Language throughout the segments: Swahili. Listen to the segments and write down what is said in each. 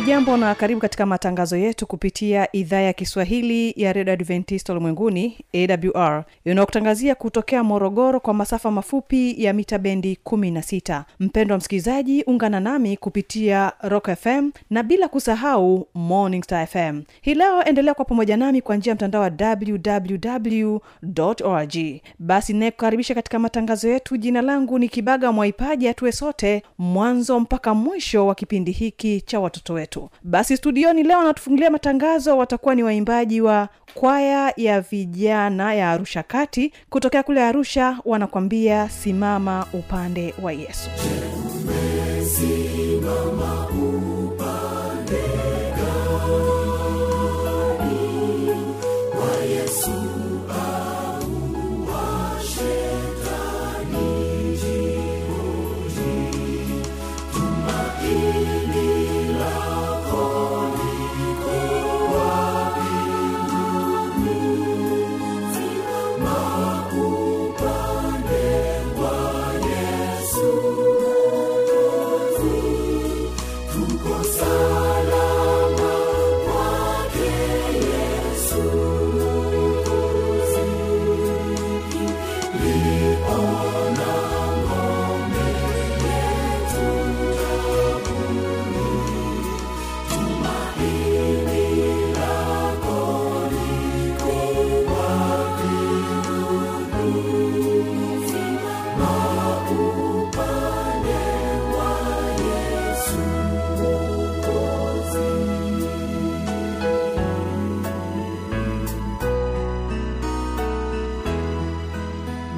hujambo na karibu katika matangazo yetu kupitia idhaa ya kiswahili ya redio adventista ulimwenguni awr inayokutangazia kutokea morogoro kwa masafa mafupi ya mita bendi 16 mpendo wa msikilizaji ungana nami kupitia rock fm na bila kusahau morning star fm hii leo endelea kwa pamoja nami kwa njia ya mtandao wa www org. Basi inayekukaribisha katika matangazo yetu. Jina langu ni kibaga mwaipaji. Atuwe sote mwanzo mpaka mwisho wa kipindi hiki cha watoto wetu basi studioni leo wanatufungulia matangazo watakuwa ni waimbaji wa kwaya ya vijana ya arusha kati. Kutokea kule arusha wanakwambia simama upande wa yesu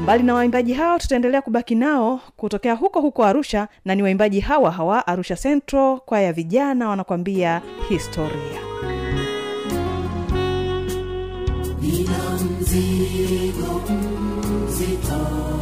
mbali na waimbaji hao tutaendelea kubaki nao kutokea huko huko arusha na ni waimbaji hawa hawa arusha central kwa ya vijana wanakwambia historia. Nina mzigo mzito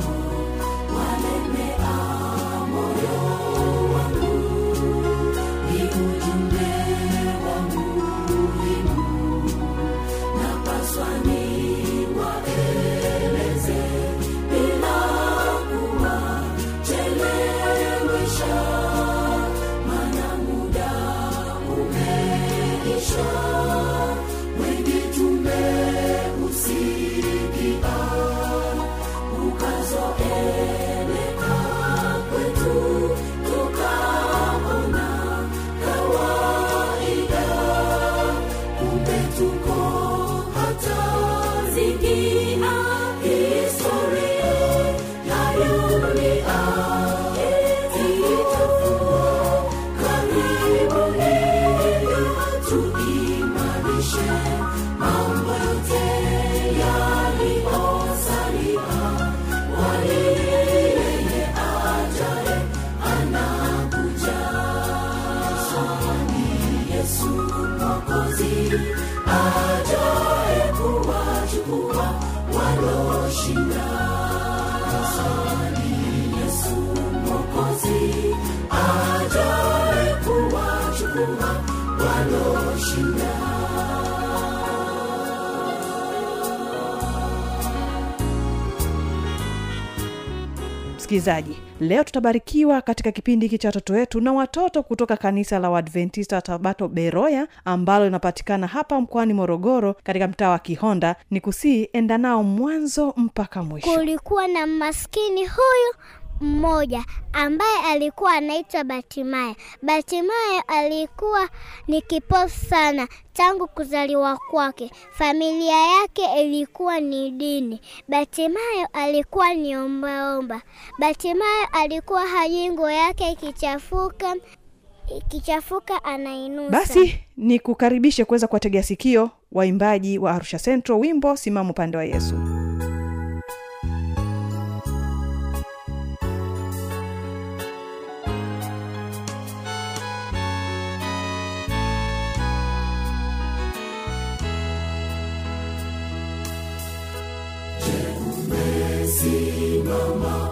msikilizaji leo tutabarikiwa katika kipindi hiki cha watoto wetu na watoto kutoka kanisa la uadventista tabato beroya ambalo linapatikana hapa mkoani morogoro katika mtaa wa kihonda. Ni kusii enda nao mwanzo mpaka mwisho. Kulikuwa na maskini huyu mmoja ambaye alikuwa anaitwa Batimaya. Batimayo alikuwa ni kipofu sana tangu kuzaliwa kwake. Familia yake ilikuwa ni dini. Batimayo alikuwa ni ombaomba. Batimayo alikuwa hajui nguo yake ikichafuka, ikichafuka anainusa. basi ni kukaribishe kuweza kuwategea sikio waimbaji wa arusha central wimbo simama upande wa yesu mama.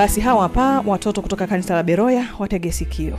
Basi hawa hapa watoto kutoka kanisa la beroya watege sikio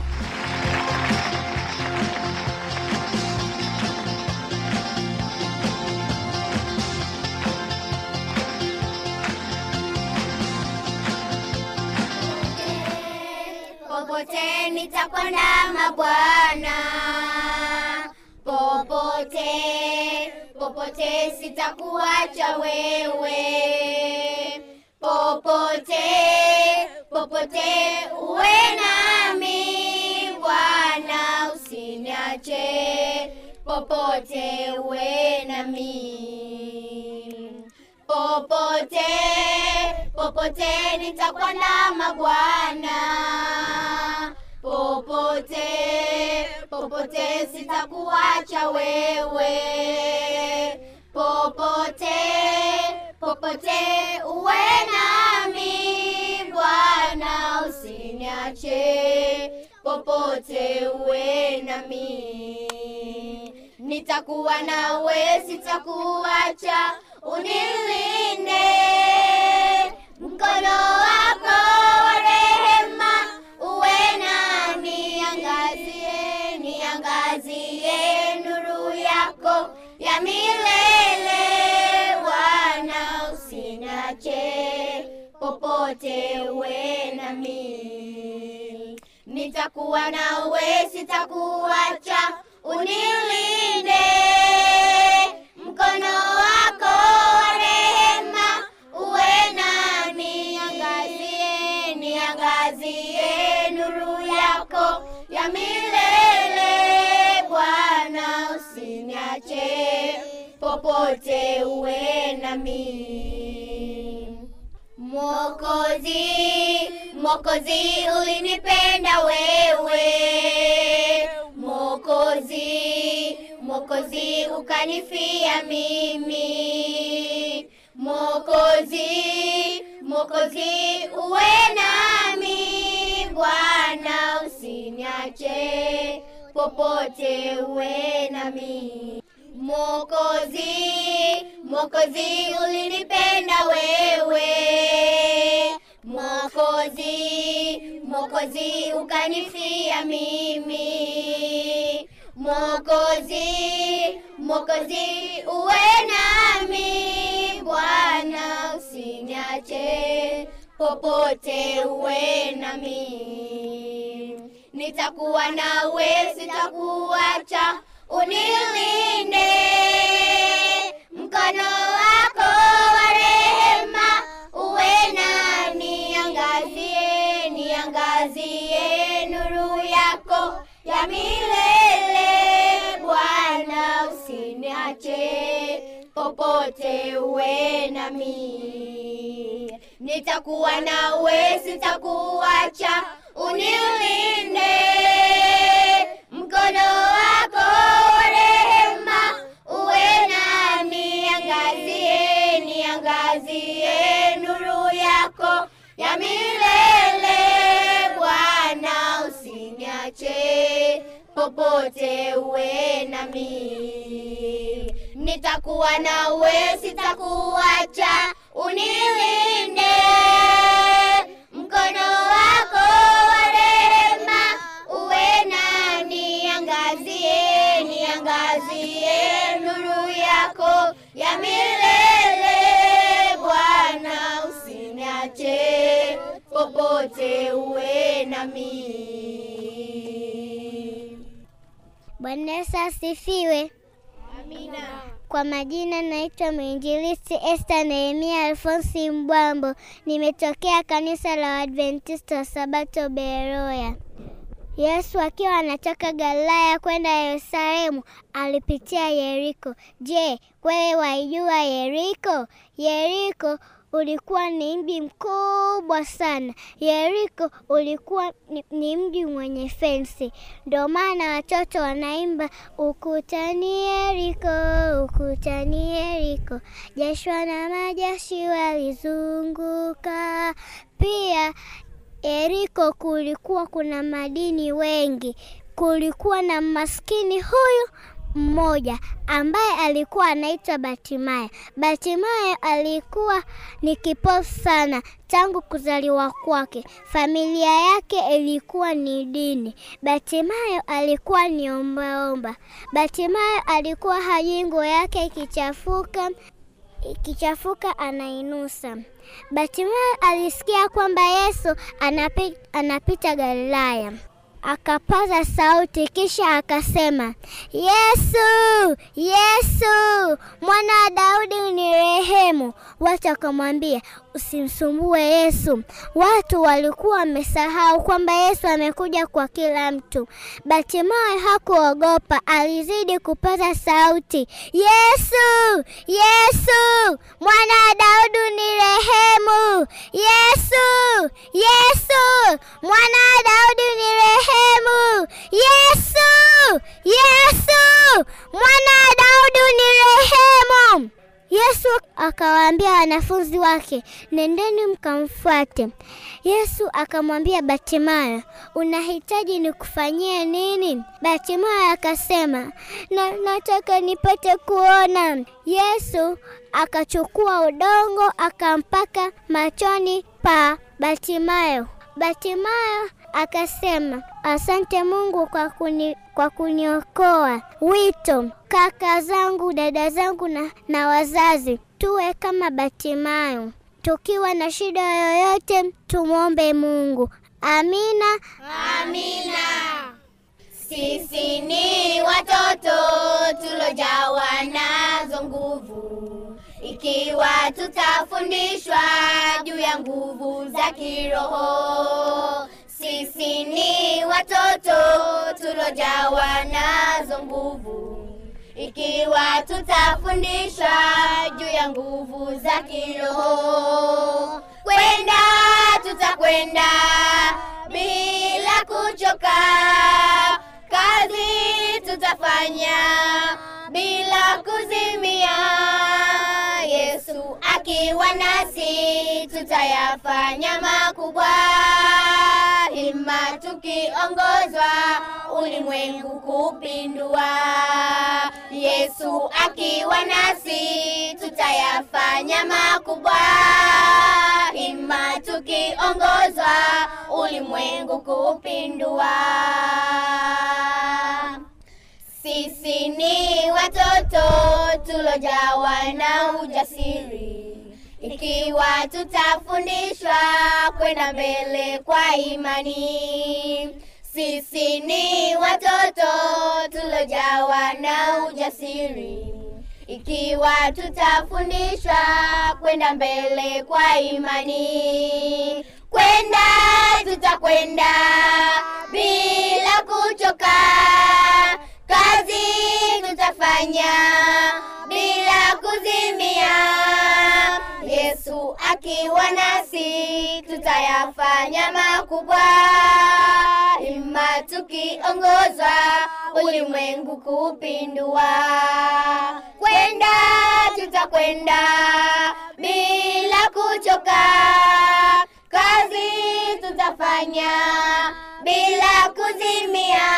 uwe nami popote popote nitakwenda mabwana popote popote sitakuacha wewe. Popote popote uwe nami bwana usiniache. Popote uwe nami nitakuwa nawe sitakuacha. Unilinde. Mkono wako wa rehema. Uwe nami angazie niangazie nuru yako ya milele. Usinache popote uwe nami. Nitakuwa nawe sitakuacha unilinde mkono wako wa rehema uwe nami niangazie niangazie nuru yako ya milele bwana usiniache popote uwe nami Mwokozi, Mwokozi ulinipenda wewe. Mwokozi ukanifia mimi. Mwokozi, Mwokozi uwe nami. Bwana usiniache popote uwe nami. Mwokozi, Mwokozi ulinipenda wewe. Mwokozi, Mwokozi ukanifia mimi. Mwokozi, Mokozi uwe nami. Bwana usiniache popote uwe nami. Nitakuwa nawe, sitakuacha, unilinde mkono wako wa rehema uwe nami, niangazie, niangazie nuru yako ya milele. Bwana usiniache popote uwe nami, nitakuwa nawe, sitakuacha, uniulinde mkono wako wa rehema uwe nami, niangazie, niangazie nuru yako ya milele. Bwana usiniache popote uwe nami, nitakuwa nawe, sitakuacha, unilinde mkono wako wa rehema uwe nami, niangazie, niangazie nuru yako ya milele. Bwana usiniache popote uwe nami. Bwana asifiwe. Kwa majina naitwa mwinjilisti Esther Nehemia Alfonsi Mbwambo, nimetokea kanisa la Waadventista wa Sabato Beroya. Yesu akiwa anatoka Galilaya kwenda Yerusalemu alipitia Yeriko. Je, wewe waijua Yeriko? Yeriko ulikuwa ni mji mkubwa sana. Yeriko ulikuwa ni, ni mji mwenye fensi, ndio maana watoto wanaimba ukutani Yeriko, ukutani Yeriko. Joshua na majeshi walizunguka. Pia Yeriko kulikuwa kuna madini wengi. Kulikuwa na maskini huyu mmoja ambaye alikuwa anaitwa Batimaya. Batimayo alikuwa ni kipofu sana tangu kuzaliwa kwake. Familia yake ilikuwa ni dini. Batimayo alikuwa ni ombaomba. Batimayo alikuwa hajui nguo yake ikichafuka ikichafuka anainusa. Batimayo alisikia kwamba Yesu anapi, anapita Galilaya. Akapaza sauti kisha akasema, Yesu, Yesu, mwana wa Daudi unirehemu. Watu wakamwambia, usimsumbue Yesu. Watu walikuwa wamesahau kwamba Yesu amekuja kwa kila mtu. Batimayo hakuogopa, alizidi kupaza sauti, Yesu, Yesu, mwana wa Daudi unirehemu. Yesu, Yesu, mwana wa Daudi unirehemu. Yesu, Yesu, mwana wa Daudi unirehemu. Yesu akawaambia wanafunzi wake, nendeni mkamfuate. Yesu akamwambia Batimayo, unahitaji nikufanyie nini? Batimayo akasema, na, nataka nipate kuona. Yesu akachukua udongo akampaka machoni pa Batimayo. Batimayo akasema, asante Mungu kwa kuni, kwa kuniokoa. Wito, kaka zangu, dada zangu na, na wazazi, tuwe kama Batimayo. Tukiwa na shida yoyote, tumwombe Mungu. Amina. Amina. Sisi ni watoto tulojawa nazo nguvu, ikiwa tutafundishwa juu ya nguvu za kiroho. Sisi ni watoto tulojawa nazo nguvu, ikiwa tutafundishwa juu ya nguvu za kiroho. Kwenda tutakwenda bila kuchoka, kazi tutafanya bila kuzimia. Yesu akiwa nasi tutayafanya makubwa, hima tukiongozwa ulimwengu kupindua. Yesu akiwa nasi tutayafanya makubwa, hima tukiongozwa ulimwengu kupindua. Sisi ni watoto tulojawa na ujasiri, ikiwa tutafundishwa kwenda mbele kwa imani. Sisi ni watoto tulojawa na ujasiri, ikiwa tutafundishwa kwenda mbele kwa imani. Kwenda tutakwenda bila kuchoka, kazi tutafanya bila kuzimia. Yesu akiwa nasi tutayafanya makubwa, ima tukiongozwa ulimwengu kupindua. Kwenda tutakwenda bila kuchoka, kazi tutafanya bila kuzimia.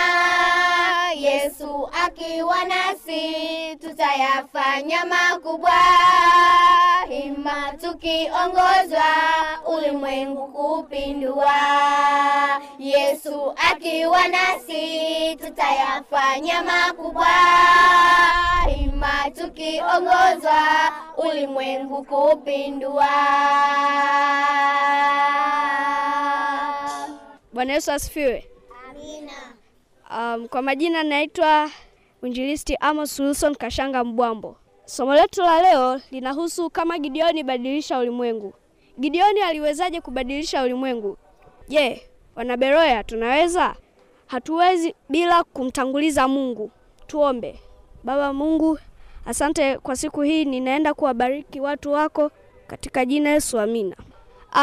Yesu akiwa nasi tutayafanya makubwa, tukiongozwa ulimwengu kupindua. Yesu akiwa nasi tutayafanya makubwa, Ima tukiongozwa ulimwengu kupindua. Bwana Yesu asifiwe. Amina. Um, kwa majina naitwa Mwinjilisti Amos Wilson Kashanga Mbwambo. Somo letu la leo linahusu kama Gideoni badilisha ulimwengu. Gideoni aliwezaje kubadilisha ulimwengu? Je, wanaberoya tunaweza? Hatuwezi bila kumtanguliza Mungu. Tuombe. Baba Mungu, asante kwa siku hii, ninaenda kuwabariki watu wako katika jina Yesu, amina.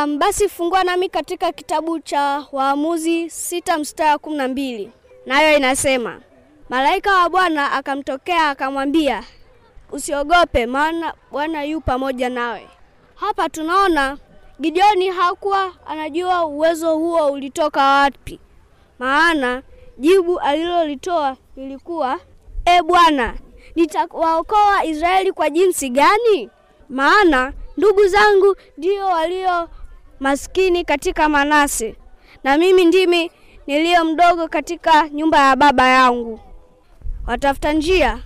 Um, basi fungua nami katika kitabu cha Waamuzi sita mstari wa kumi na mbili nayo inasema, malaika wa Bwana akamtokea akamwambia, usiogope, maana Bwana yu pamoja nawe. Hapa tunaona Gideoni hakuwa anajua uwezo huo ulitoka wapi, maana jibu alilolitoa lilikuwa e Bwana, nitawaokoa Israeli kwa jinsi gani? Maana ndugu zangu ndio walio maskini katika Manase, na mimi ndimi niliyo mdogo katika nyumba ya baba yangu. Watafuta njia,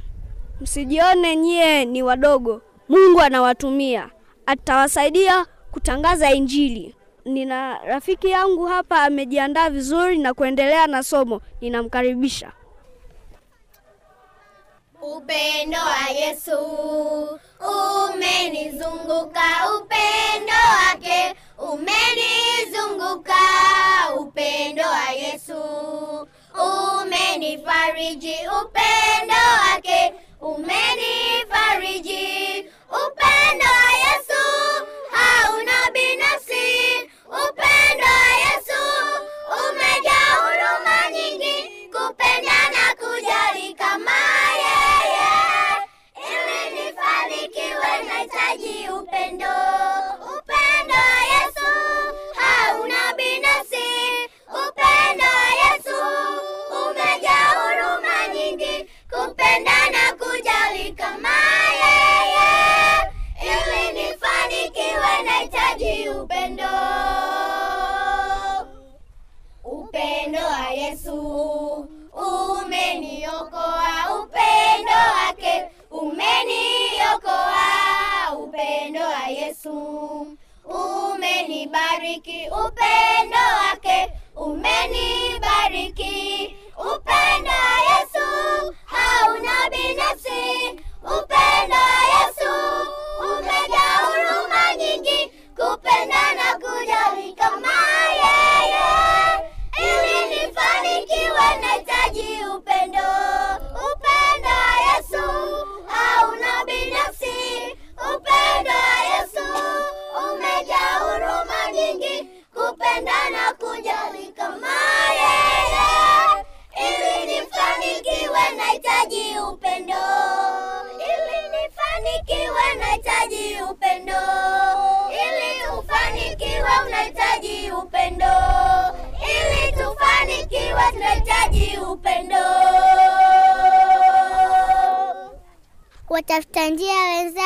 msijione nyie ni wadogo. Mungu anawatumia, atawasaidia kutangaza Injili. Nina rafiki yangu hapa amejiandaa vizuri na kuendelea na somo, ninamkaribisha. Upendo wa Yesu umenizunguka, upendo wake umenizunguka, upendo wa Yesu umenifariji, upendo wake Yesu, umenibariki upendo wake, umenibariki upendo wake.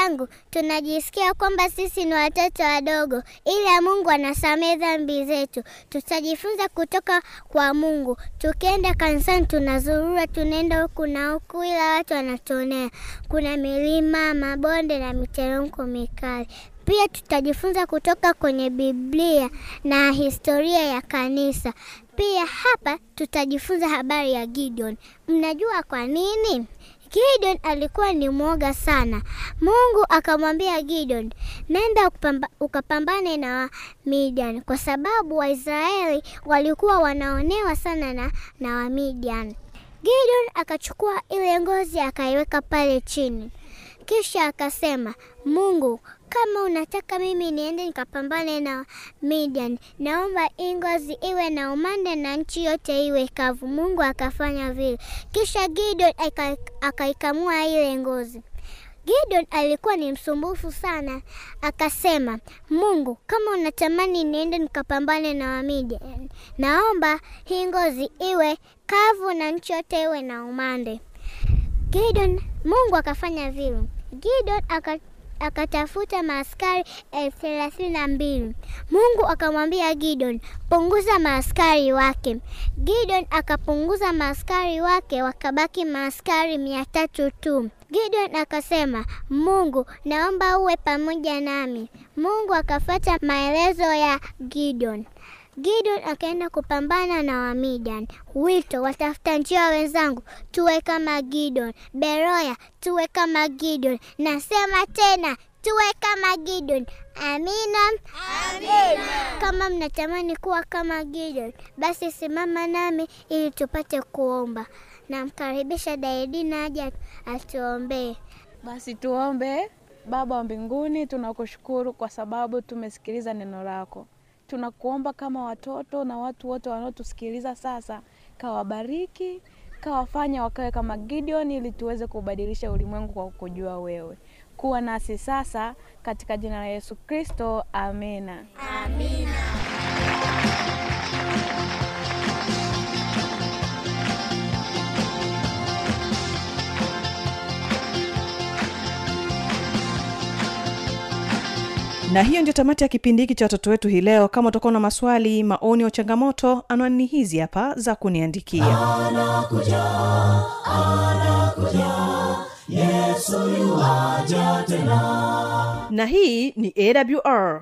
Wenzangu, tunajisikia kwamba sisi ni watoto wadogo, ila Mungu anasamehe dhambi zetu. Tutajifunza kutoka kwa Mungu. Tukienda kanisani, tunazurura, tunaenda huku na huku, ila watu wanatuonea. Kuna milima, mabonde na miteremko mikali. Pia tutajifunza kutoka kwenye Biblia na historia ya kanisa. Pia hapa tutajifunza habari ya Gideon. Mnajua kwa nini? Gideon alikuwa ni mwoga sana. Mungu akamwambia Gideon, nenda ukapamba, ukapambane na Wamidian kwa sababu Waisraeli walikuwa wanaonewa sana na, na Wamidian. Gideon akachukua ile ngozi akaiweka pale chini, kisha akasema, Mungu, kama unataka mimi niende nikapambane na Midian, naomba Ingozi iwe na umande na nchi yote iwe kavu. Mungu akafanya vile, kisha Gideon akaikamua ile ngozi. Gideon alikuwa ni msumbufu sana, akasema, Mungu, kama unatamani niende nikapambane na Wamidian, naomba hii ngozi iwe kavu na nchi yote iwe na umande. Gideon, Mungu akafanya vile. Gideon aka akatafuta maaskari elfu thelathini na mbili. Mungu akamwambia Gideon, punguza maaskari wake. Gideon akapunguza maaskari wake, wakabaki maaskari mia tatu tu. Gideon akasema, Mungu, naomba uwe pamoja nami. Mungu akafuata maelezo ya Gideon. Gideon akaenda kupambana na Wamidian. Wito, watafuta njia wenzangu, tuwe kama Gideon. Beroya, tuwe kama Gideon. Nasema tena, tuwe kama Gideon. Amina. Amina. Kama mnatamani kuwa kama Gideon, basi simama nami ili tupate kuomba. Namkaribisha Daidina aje atuombee. Basi tuombe. Baba wa mbinguni, tunakushukuru kwa sababu tumesikiliza neno lako. Tunakuomba kama watoto na watu wote wanaotusikiliza sasa, kawabariki, kawafanya wakawe kama Gideon, ili tuweze kubadilisha ulimwengu kwa kukujua wewe. Kuwa nasi sasa, katika jina la Yesu Kristo, amina. Na hiyo ndio tamati ya kipindi hiki cha watoto wetu hii leo. Kama utakuwa na maswali maoni au changamoto anwani hizi hapa za kuniandikia. Yuaja tena. Na hii ni awr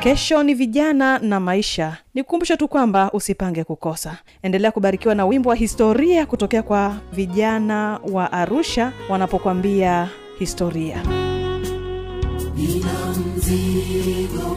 kesho ni vijana na maisha. Ni kukumbusha tu kwamba usipange kukosa. Endelea kubarikiwa na wimbo wa historia kutokea kwa vijana wa arusha wanapokwambia historia. Nina mzigo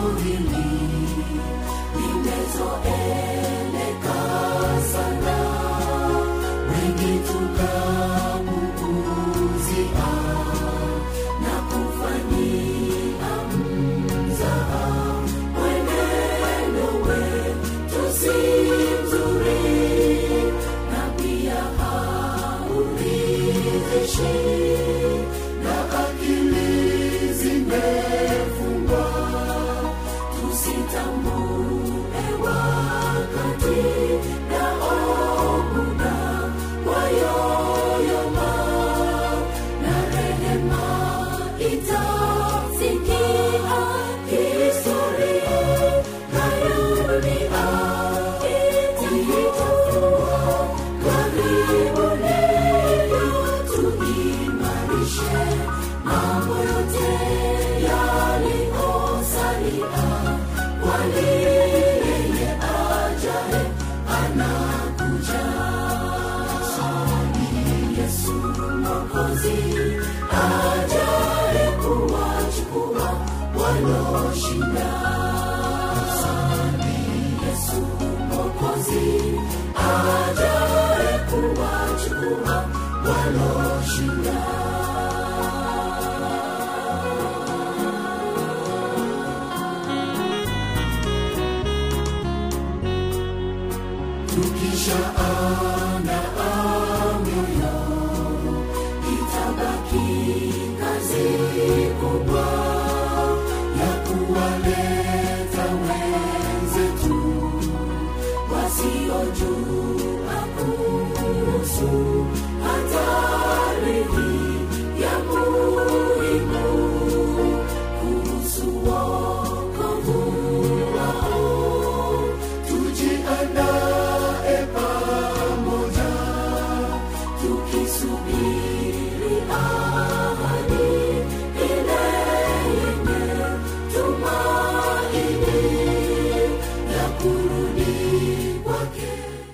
kubwa.